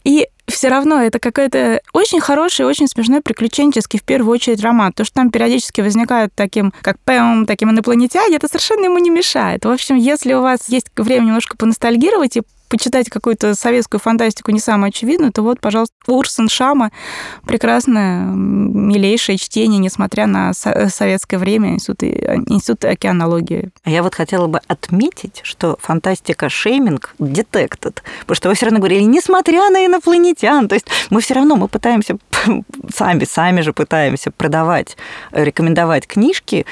И все равно это какой-то очень хороший, очень смешной приключенческий, в первую очередь, роман. То, что там периодически возникают таким, как Пэм, таким инопланетяне, это совершенно ему не мешает. В общем, если у вас есть время немножко поностальгировать и почитать какую-то советскую фантастику не самую очевидную, то вот, пожалуйста, Урсен Шама прекрасное, милейшее чтение, несмотря на советское время, институт, институт океанологии.
А я вот хотела бы отметить, что фантастика шейминг detected, потому что вы все равно говорили, несмотря на инопланетян, то есть мы все равно, мы пытаемся сами, сами же пытаемся продавать, рекомендовать книжки,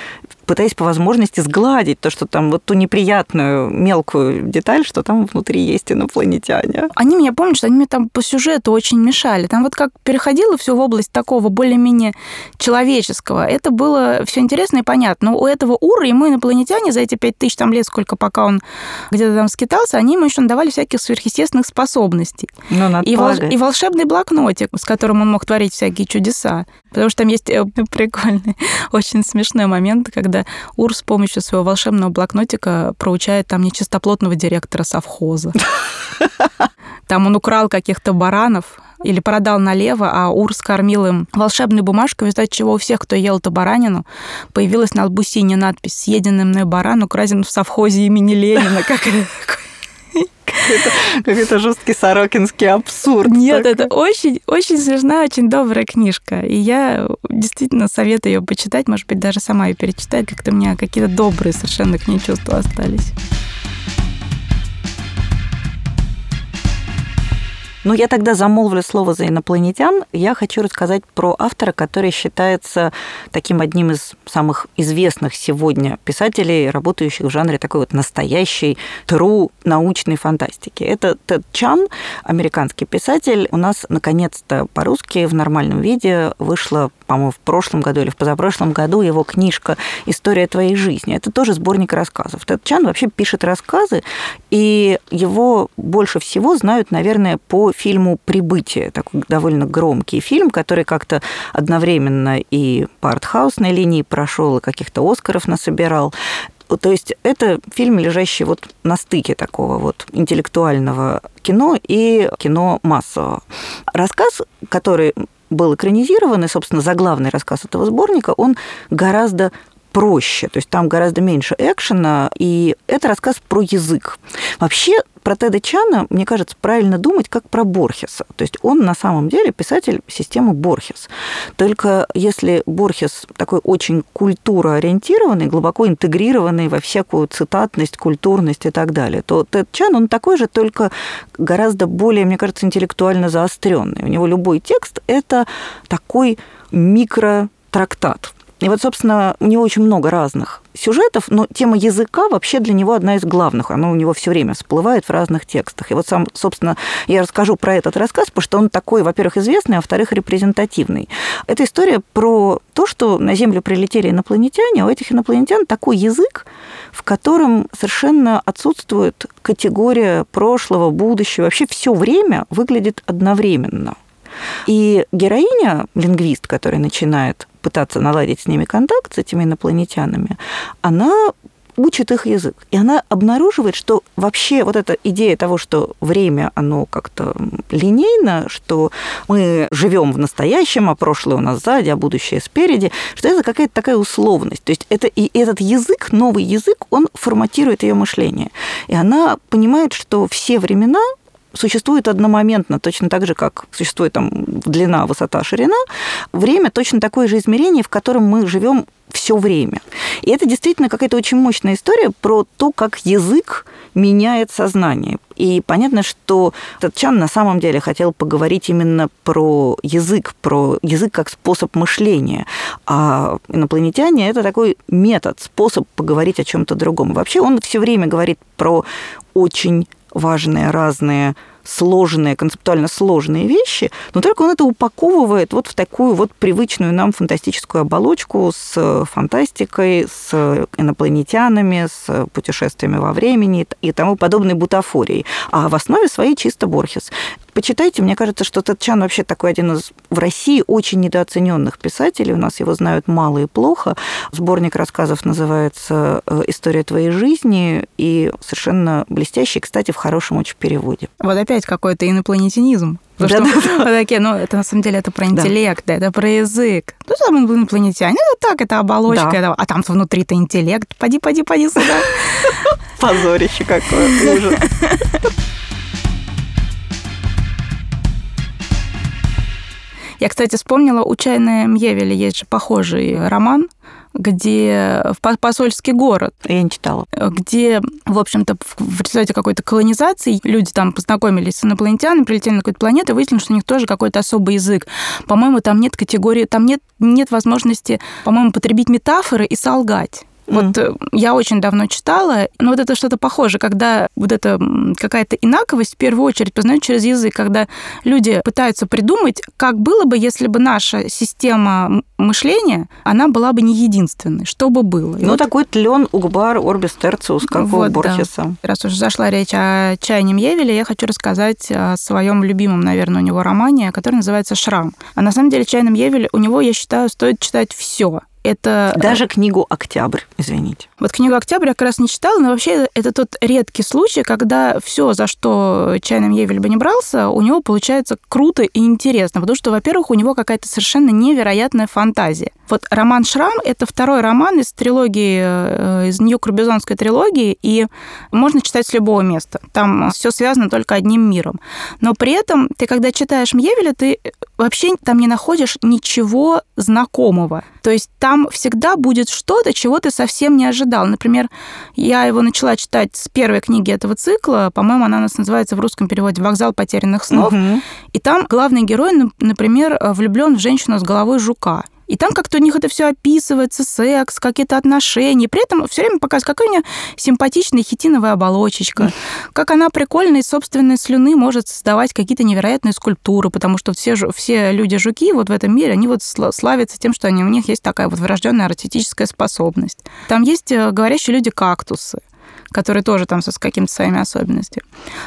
пытаясь по возможности сгладить то, что там вот ту неприятную мелкую деталь, что там внутри есть инопланетяне.
Они меня помнят, что они мне там по сюжету очень мешали. Там вот как переходило все в область такого более-менее человеческого, это было все интересно и понятно. Но у этого Ура ему инопланетяне за эти пять тысяч там лет, сколько пока он где-то там скитался, они ему еще давали всяких сверхъестественных способностей.
Ну,
и, вол... и волшебный блокнотик, с которым он мог творить всякие чудеса. Потому что там есть э, прикольный, очень смешной момент, когда Ур с помощью своего волшебного блокнотика проучает там нечистоплотного директора совхоза. Там он украл каких-то баранов, или продал налево, а Ур скормил им волшебной бумажкой, в результате чего у всех, кто ел эту баранину, появилась на лбу синяя надпись «Съеденный мной баран украден в совхозе имени Ленина». Как
какой-то жесткий сорокинский абсурд.
Нет, такой. это очень, очень смешная, очень добрая книжка. И я действительно советую ее почитать, может быть, даже сама ее перечитать. Как-то у меня какие-то добрые совершенно к ней чувства остались.
Ну, я тогда замолвлю слово за инопланетян. Я хочу рассказать про автора, который считается таким одним из самых известных сегодня писателей, работающих в жанре такой вот настоящей true научной фантастики. Это Тед Чан, американский писатель. У нас, наконец-то, по-русски в нормальном виде вышла, по-моему, в прошлом году или в позапрошлом году его книжка «История твоей жизни». Это тоже сборник рассказов. Тед Чан вообще пишет рассказы, и его больше всего знают, наверное, по фильму «Прибытие», такой довольно громкий фильм, который как-то одновременно и по артхаусной линии прошел, и каких-то Оскаров насобирал. То есть это фильм, лежащий вот на стыке такого вот интеллектуального кино и кино массового. Рассказ, который был экранизирован, и, собственно, заглавный рассказ этого сборника, он гораздо проще, то есть там гораздо меньше экшена, и это рассказ про язык. Вообще про Теда Чана, мне кажется, правильно думать как про Борхеса. То есть он на самом деле писатель системы Борхес. Только если Борхес такой очень культуроориентированный, глубоко интегрированный во всякую цитатность, культурность и так далее, то Тед Чан, он такой же, только гораздо более, мне кажется, интеллектуально заостренный. У него любой текст – это такой микротрактат. И вот, собственно, у него очень много разных сюжетов, но тема языка вообще для него одна из главных. Она у него все время всплывает в разных текстах. И вот сам, собственно, я расскажу про этот рассказ, потому что он такой, во-первых, известный, а во-вторых, репрезентативный. Это история про то, что на Землю прилетели инопланетяне, а у этих инопланетян такой язык, в котором совершенно отсутствует категория прошлого, будущего. Вообще все время выглядит одновременно. И героиня, лингвист, который начинает пытаться наладить с ними контакт, с этими инопланетянами, она учит их язык. И она обнаруживает, что вообще вот эта идея того, что время, оно как-то линейно, что мы живем в настоящем, а прошлое у нас сзади, а будущее спереди, что это какая-то такая условность. То есть это и этот язык, новый язык, он форматирует ее мышление. И она понимает, что все времена существует одномоментно, точно так же, как существует там длина, высота, ширина, время точно такое же измерение, в котором мы живем все время. И это действительно какая-то очень мощная история про то, как язык меняет сознание. И понятно, что этот Чан на самом деле хотел поговорить именно про язык, про язык как способ мышления. А инопланетяне – это такой метод, способ поговорить о чем-то другом. Вообще он все время говорит про очень важные разные сложные, концептуально сложные вещи, но только он это упаковывает вот в такую вот привычную нам фантастическую оболочку с фантастикой, с инопланетянами, с путешествиями во времени и тому подобной бутафорией. А в основе своей чисто Борхес. Почитайте, мне кажется, что Татчан вообще такой один из в России очень недооцененных писателей. У нас его знают мало и плохо. Сборник рассказов называется э, «История твоей жизни» и совершенно блестящий, кстати, в хорошем очень переводе.
Вот опять какой-то инопланетянизм. Потому да, что да, такие, ну, это на самом деле это про интеллект, да. это про язык. Ну, там инопланетяне, это так, это оболочка, да. это, а там внутри-то интеллект. Поди, поди, поди сюда.
Позорище какое, ужас.
Я, кстати, вспомнила, у Чайны Мьевеля есть же похожий роман, где в посольский город.
Я не читала.
Где, в общем-то, в результате какой-то колонизации люди там познакомились с инопланетянами, прилетели на какую-то планету, и выяснилось, что у них тоже какой-то особый язык. По-моему, там нет категории, там нет, нет возможности, по-моему, потребить метафоры и солгать. Вот mm. я очень давно читала, но вот это что-то похоже, когда вот эта какая-то инаковость в первую очередь познают через язык, когда люди пытаются придумать, как было бы, если бы наша система мышления, она была бы не единственной, что бы было.
И ну, вот... такой тлен угбар орбис терциус, как вот, у Борхеса. Да.
Раз уж зашла речь о чайне Мьевеле, я хочу рассказать о своем любимом, наверное, у него романе, который называется «Шрам». А на самом деле чайном Мьевеле у него, я считаю, стоит читать все это...
Э, Даже книгу «Октябрь», извините.
Вот книгу «Октябрь» я как раз не читала, но вообще это тот редкий случай, когда все, за что Чайным Евель бы не брался, у него получается круто и интересно, потому что, во-первых, у него какая-то совершенно невероятная фантазия. Вот роман «Шрам» — это второй роман из трилогии, э, из Нью-Крубизонской трилогии, и можно читать с любого места. Там все связано только одним миром. Но при этом ты, когда читаешь Мьевеля, ты вообще там не находишь ничего знакомого. То есть там всегда будет что-то, чего ты совсем не ожидал. Например, я его начала читать с первой книги этого цикла, по-моему, она у нас называется в русском переводе «Вокзал потерянных снов», угу. и там главный герой, например, влюблен в женщину с головой жука. И там как-то у них это все описывается, секс, какие-то отношения. При этом все время показывают, какая у нее симпатичная хитиновая оболочечка, как она прикольно из собственной слюны может создавать какие-то невероятные скульптуры, потому что все, все люди-жуки вот в этом мире, они вот славятся тем, что они, у них есть такая вот врожденная артистическая способность. Там есть э, говорящие люди-кактусы которые тоже там с какими-то своими особенностями.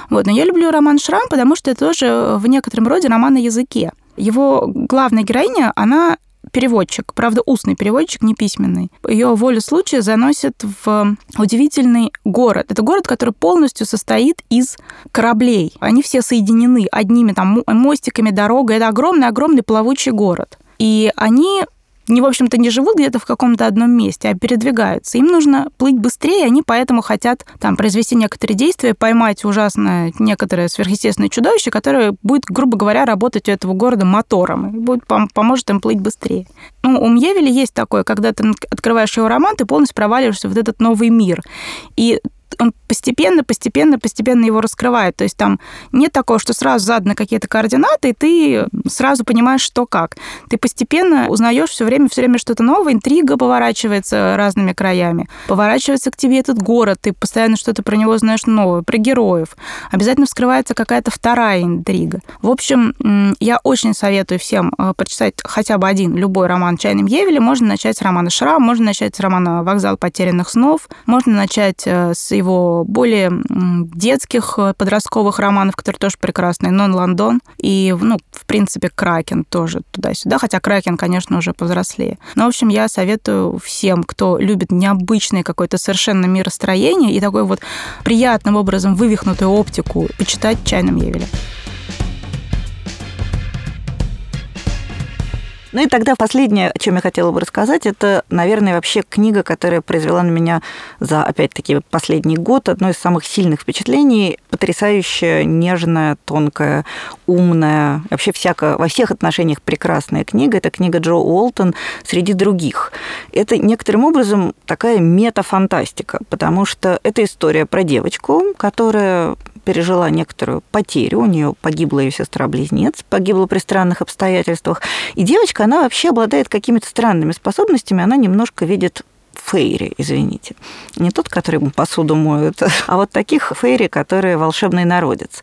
Вот. Но я люблю роман «Шрам», потому что это тоже в некотором роде роман на языке. Его главная героиня, она переводчик, правда, устный переводчик, не письменный. Ее волю случая заносит в удивительный город. Это город, который полностью состоит из кораблей. Они все соединены одними там мостиками, дорогой. Это огромный-огромный плавучий город. И они не, в общем-то, не живут где-то в каком-то одном месте, а передвигаются. Им нужно плыть быстрее, они поэтому хотят там произвести некоторые действия, поймать ужасное некоторое сверхъестественное чудовище, которое будет, грубо говоря, работать у этого города мотором и будет, пом- поможет им плыть быстрее. Ну, у Мьевеля есть такое, когда ты открываешь его роман, ты полностью проваливаешься в этот новый мир. И он постепенно, постепенно, постепенно его раскрывает. То есть там нет такого, что сразу заданы какие-то координаты, и ты сразу понимаешь, что как. Ты постепенно узнаешь все время, все время что-то новое, интрига поворачивается разными краями. Поворачивается к тебе этот город, ты постоянно что-то про него знаешь новое, про героев. Обязательно вскрывается какая-то вторая интрига. В общем, я очень советую всем э, прочитать хотя бы один, любой роман Чайным Евели. Можно начать с романа «Шрам», можно начать с романа «Вокзал потерянных снов», можно начать э, с его более детских э, подростковых романов, которые тоже прекрасные, «Нон Лондон» и, ну, в принципе, «Кракен» тоже туда-сюда, хотя «Кракен», конечно, уже повзрослее. Но, в общем, я советую всем, кто любит необычное какое-то совершенно миростроение и такой вот приятным образом вывихнутую оптику, почитать «Чайном Евеле».
Ну и тогда последнее, о чем я хотела бы рассказать, это, наверное, вообще книга, которая произвела на меня за, опять-таки, последний год одно из самых сильных впечатлений. Потрясающая, нежная, тонкая, умная, вообще всяко, во всех отношениях прекрасная книга. Это книга Джо Уолтон «Среди других». Это некоторым образом такая метафантастика, потому что это история про девочку, которая пережила некоторую потерю. У нее погибла ее сестра-близнец, погибла при странных обстоятельствах. И девочка, она вообще обладает какими-то странными способностями. Она немножко видит фейри, извините. Не тот, который посуду моют, а вот таких фейри, которые волшебный народец.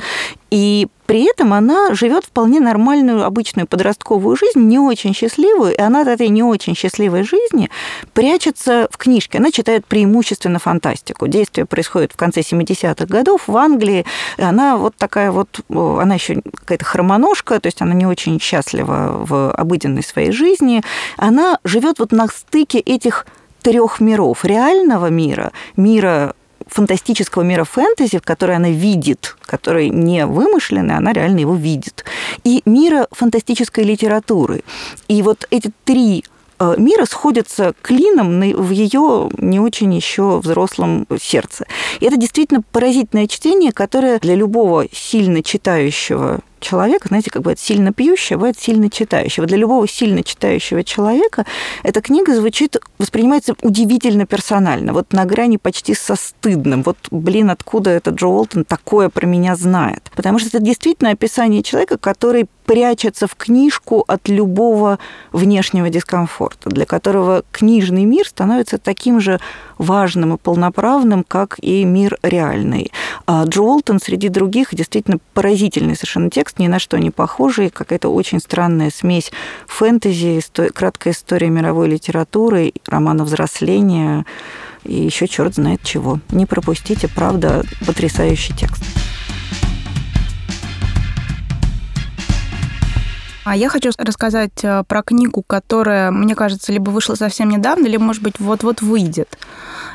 И при этом она живет вполне нормальную, обычную подростковую жизнь, не очень счастливую, и она от этой не очень счастливой жизни прячется в книжке. Она читает преимущественно фантастику. Действие происходит в конце 70-х годов в Англии. Она вот такая вот, она еще какая-то хромоножка, то есть она не очень счастлива в обыденной своей жизни. Она живет вот на стыке этих трех миров. Реального мира, мира фантастического мира фэнтези, который она видит, который не вымышленный, она реально его видит, и мира фантастической литературы. И вот эти три Э, мира сходятся клином в ее не очень еще взрослом сердце. И это действительно поразительное чтение, которое для любого сильно читающего человека, знаете, как бы это сильно пьющего, бывает сильно читающего. Для любого сильно читающего человека эта книга звучит, воспринимается удивительно персонально, вот на грани почти со стыдным. Вот, блин, откуда этот Джо Уолтон такое про меня знает? Потому что это действительно описание человека, который прячется в книжку от любого внешнего дискомфорта, для которого книжный мир становится таким же важным и полноправным, как и мир реальный. А Джо Уолтон среди других действительно поразительный совершенно текст, ни на что не похожий, какая-то очень странная смесь фэнтези, краткая история мировой литературы, романа взросления и еще черт знает чего. Не пропустите, правда, потрясающий текст.
А я хочу рассказать э, про книгу, которая, мне кажется, либо вышла совсем недавно, либо, может быть, вот-вот выйдет.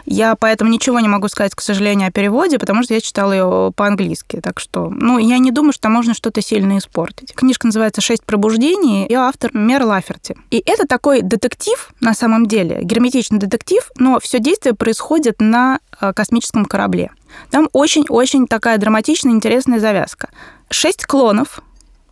Я поэтому ничего не могу сказать, к сожалению, о переводе, потому что я читала ее по-английски. Так что, ну, я не думаю, что можно что-то сильно испортить. Книжка называется «Шесть пробуждений», и автор Мер Лаферти. И это такой детектив, на самом деле, герметичный детектив, но все действие происходит на э, космическом корабле. Там очень-очень такая драматичная, интересная завязка. Шесть клонов,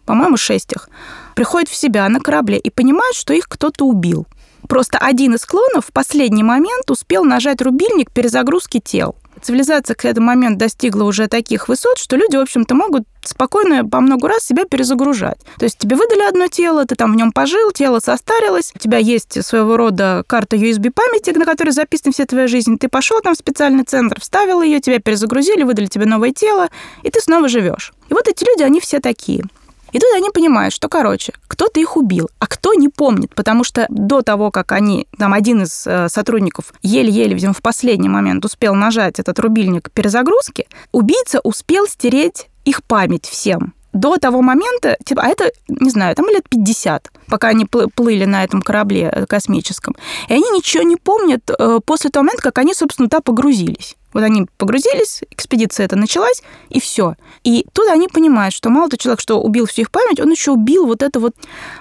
по-моему, шесть их, приходят в себя на корабле и понимают, что их кто-то убил. Просто один из клонов в последний момент успел нажать рубильник перезагрузки тел. Цивилизация к этому моменту достигла уже таких высот, что люди, в общем-то, могут спокойно по много раз себя перезагружать. То есть тебе выдали одно тело, ты там в нем пожил, тело состарилось, у тебя есть своего рода карта USB памяти, на которой записана вся твоя жизнь. Ты пошел там в специальный центр, вставил ее, тебя перезагрузили, выдали тебе новое тело, и ты снова живешь. И вот эти люди, они все такие. И тут они понимают, что, короче, кто-то их убил, а кто не помнит, потому что до того, как они, там один из э, сотрудников еле-еле, видимо, в последний момент успел нажать этот рубильник перезагрузки, убийца успел стереть их память всем до того момента, типа, а это, не знаю, там лет 50, пока они плыли на этом корабле э, космическом. И они ничего не помнят э, после того момента, как они, собственно, туда погрузились. Вот они погрузились, экспедиция эта началась, и все. И тут они понимают, что мало того человек, что убил всю их память, он еще убил вот эту вот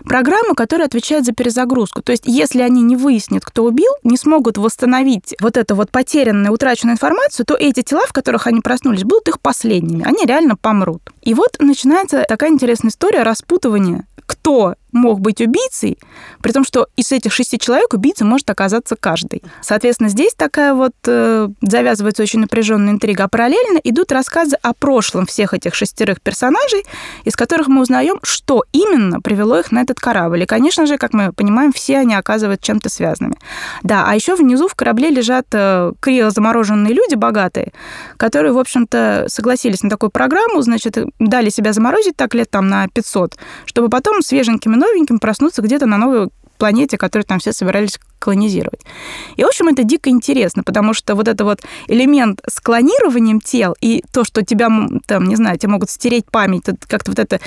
программу, которая отвечает за перезагрузку. То есть, если они не выяснят, кто убил, не смогут восстановить вот эту вот потерянную, утраченную информацию, то эти тела, в которых они проснулись, будут их последними. Они реально помрут. И вот начинается такая интересная история распутывания, кто мог быть убийцей, при том, что из этих шести человек убийцей может оказаться каждый. Соответственно, здесь такая вот э, завязывается очень напряженная интрига. А параллельно идут рассказы о прошлом всех этих шестерых персонажей, из которых мы узнаем, что именно привело их на этот корабль. И, конечно же, как мы понимаем, все они оказываются чем-то связанными. Да, а еще внизу в корабле лежат э, криозамороженные люди богатые, которые, в общем-то, согласились на такую программу, значит, дали себя заморозить так лет там на 500, чтобы потом свеженькими новеньким проснуться где-то на новой планете, которую там все собирались колонизировать. И, в общем, это дико интересно, потому что вот это вот элемент с клонированием тел и то, что тебя, там, не знаю, тебе могут стереть память, как-то вот это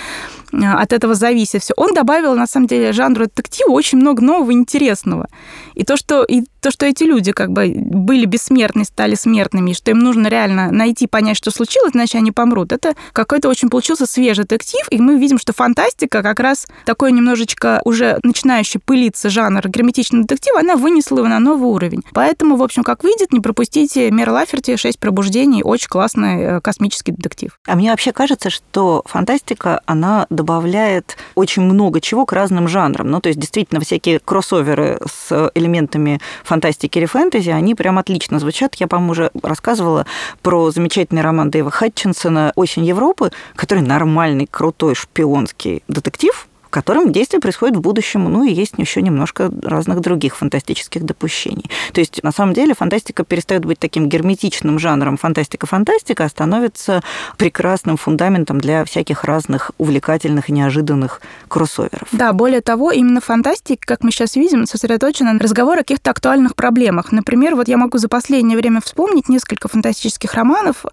а, от этого зависит все, он добавил, на самом деле, жанру детектива очень много нового интересного. И то, что, и то, что эти люди как бы были бессмертны, стали смертными, и что им нужно реально найти, понять, что случилось, иначе они помрут, это какой-то очень получился свежий детектив, и мы видим, что фантастика как раз такой немножечко уже начинающий пылиться жанр герметичного детектива, она вынесла его на новый уровень. Поэтому, в общем, как выйдет, не пропустите Мэр Лаферти «Шесть пробуждений». Очень классный э, космический детектив.
А мне вообще кажется, что фантастика, она добавляет очень много чего к разным жанрам. Ну, то есть, действительно, всякие кроссоверы с элементами фантастики или фэнтези, они прям отлично звучат. Я, по-моему, уже рассказывала про замечательный роман Дэйва Хатчинсона «Осень Европы», который нормальный, крутой шпионский детектив, котором действие происходит в будущем, ну и есть еще немножко разных других фантастических допущений. То есть, на самом деле, фантастика перестает быть таким герметичным жанром фантастика-фантастика, а становится прекрасным фундаментом для всяких разных увлекательных и неожиданных кроссоверов.
Да, более того, именно фантастика, как мы сейчас видим, сосредоточена на разговоре о каких-то актуальных проблемах. Например, вот я могу за последнее время вспомнить несколько фантастических романов,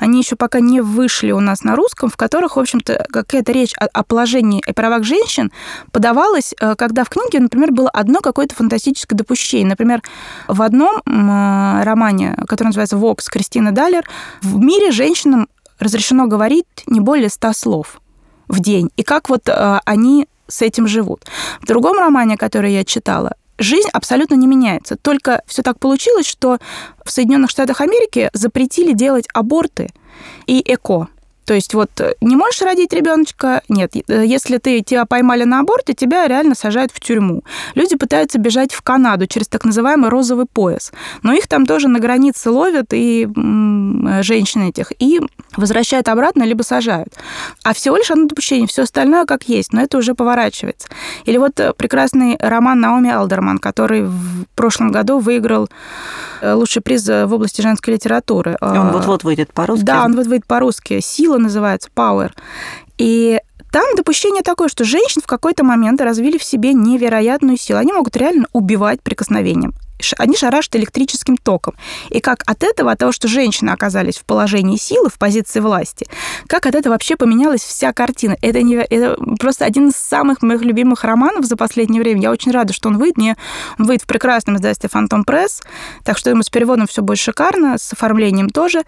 они еще пока не вышли у нас на русском, в которых, в общем-то, какая-то речь о, о положении и правах женщин женщин подавалось, э, когда в книге, например, было одно какое-то фантастическое допущение. Например, в одном э, романе, который называется «Вокс» Кристины Даллер, в мире женщинам разрешено говорить не более ста слов в день. И как вот э, они с этим живут. В другом романе, который я читала, жизнь абсолютно не меняется. Только все так получилось, что в Соединенных Штатах Америки запретили делать аборты и эко. То есть вот э, не можешь родить ребеночка, нет. Э, если ты тебя поймали на аборте, тебя реально сажают в тюрьму. Люди пытаются бежать в Канаду через так называемый розовый пояс, но их там тоже на границе ловят и э, женщин этих и возвращают обратно либо сажают. А всего лишь одно допущение, все остальное как есть, но это уже поворачивается. Или вот прекрасный роман Наоми Алдерман, который в прошлом году выиграл лучший приз в области женской литературы.
Он вот-вот выйдет по-русски.
Да, он вот выйдет по-русски. «Сила называется, Power. И там допущение такое, что женщин в какой-то момент развили в себе невероятную силу. Они могут реально убивать прикосновением. Они шарашат электрическим током. И как от этого, от того, что женщины оказались в положении силы, в позиции власти, как от этого вообще поменялась вся картина. Это, не, это просто один из самых моих любимых романов за последнее время. Я очень рада, что он выйдет. Мне, он выйдет в прекрасном издательстве «Фантом Пресс», так что ему с переводом все будет шикарно, с оформлением тоже.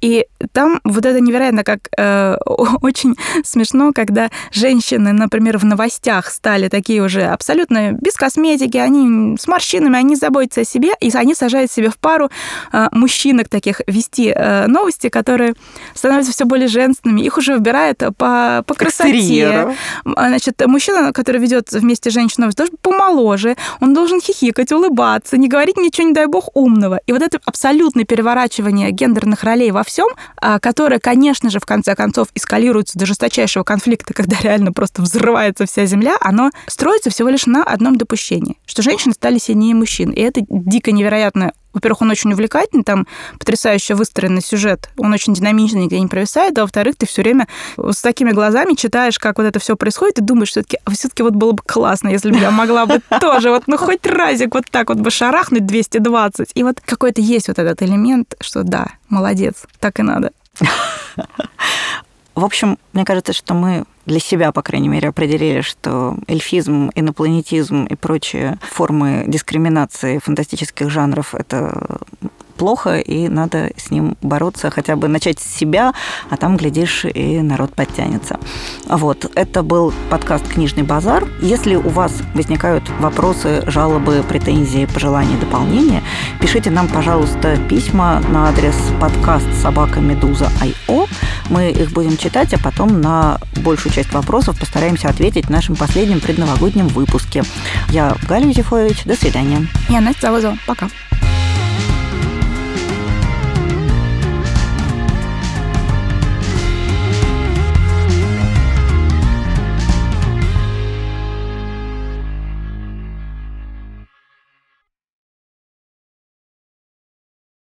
И там вот это невероятно как э, очень смешно, когда женщины, например, в новостях стали такие уже абсолютно без косметики, они с морщинами, они заботятся о себе, и они сажают себе в пару э, мужчинок таких вести э, новости, которые становятся все более женственными, их уже выбирают по, по красоте. Значит, мужчина, который ведет вместе с женщиной, должен помоложе, он должен хихикать, улыбаться, не говорить ничего, не дай бог, умного. И вот это абсолютное переворачивание гендерных ролей во всем, а, которое, конечно же, в конце концов эскалируется до жесточайшего конфликта, когда реально просто взрывается вся земля, оно строится всего лишь на одном допущении, что женщины стали сильнее мужчин. И это дико невероятно во-первых, он очень увлекательный, там потрясающе выстроенный сюжет, он очень динамичный, нигде не провисает, а во-вторых, ты все время с такими глазами читаешь, как вот это все происходит, и думаешь, все-таки, а все-таки вот было бы классно, если бы я могла бы тоже, вот, ну, хоть разик вот так вот бы шарахнуть 220. И вот какой-то есть вот этот элемент, что да, молодец, так и надо.
В общем, мне кажется, что мы для себя, по крайней мере, определили, что эльфизм, инопланетизм и прочие формы дискриминации фантастических жанров – это плохо, и надо с ним бороться, хотя бы начать с себя, а там, глядишь, и народ подтянется. Вот, это был подкаст «Книжный базар». Если у вас возникают вопросы, жалобы, претензии, пожелания, дополнения, пишите нам, пожалуйста, письма на адрес подкаст собака медуза IO. Мы их будем читать, а потом на большую часть вопросов постараемся ответить в нашем последнем предновогоднем выпуске. Я Галя Юзефович. До свидания.
Я Настя Завозова. Пока.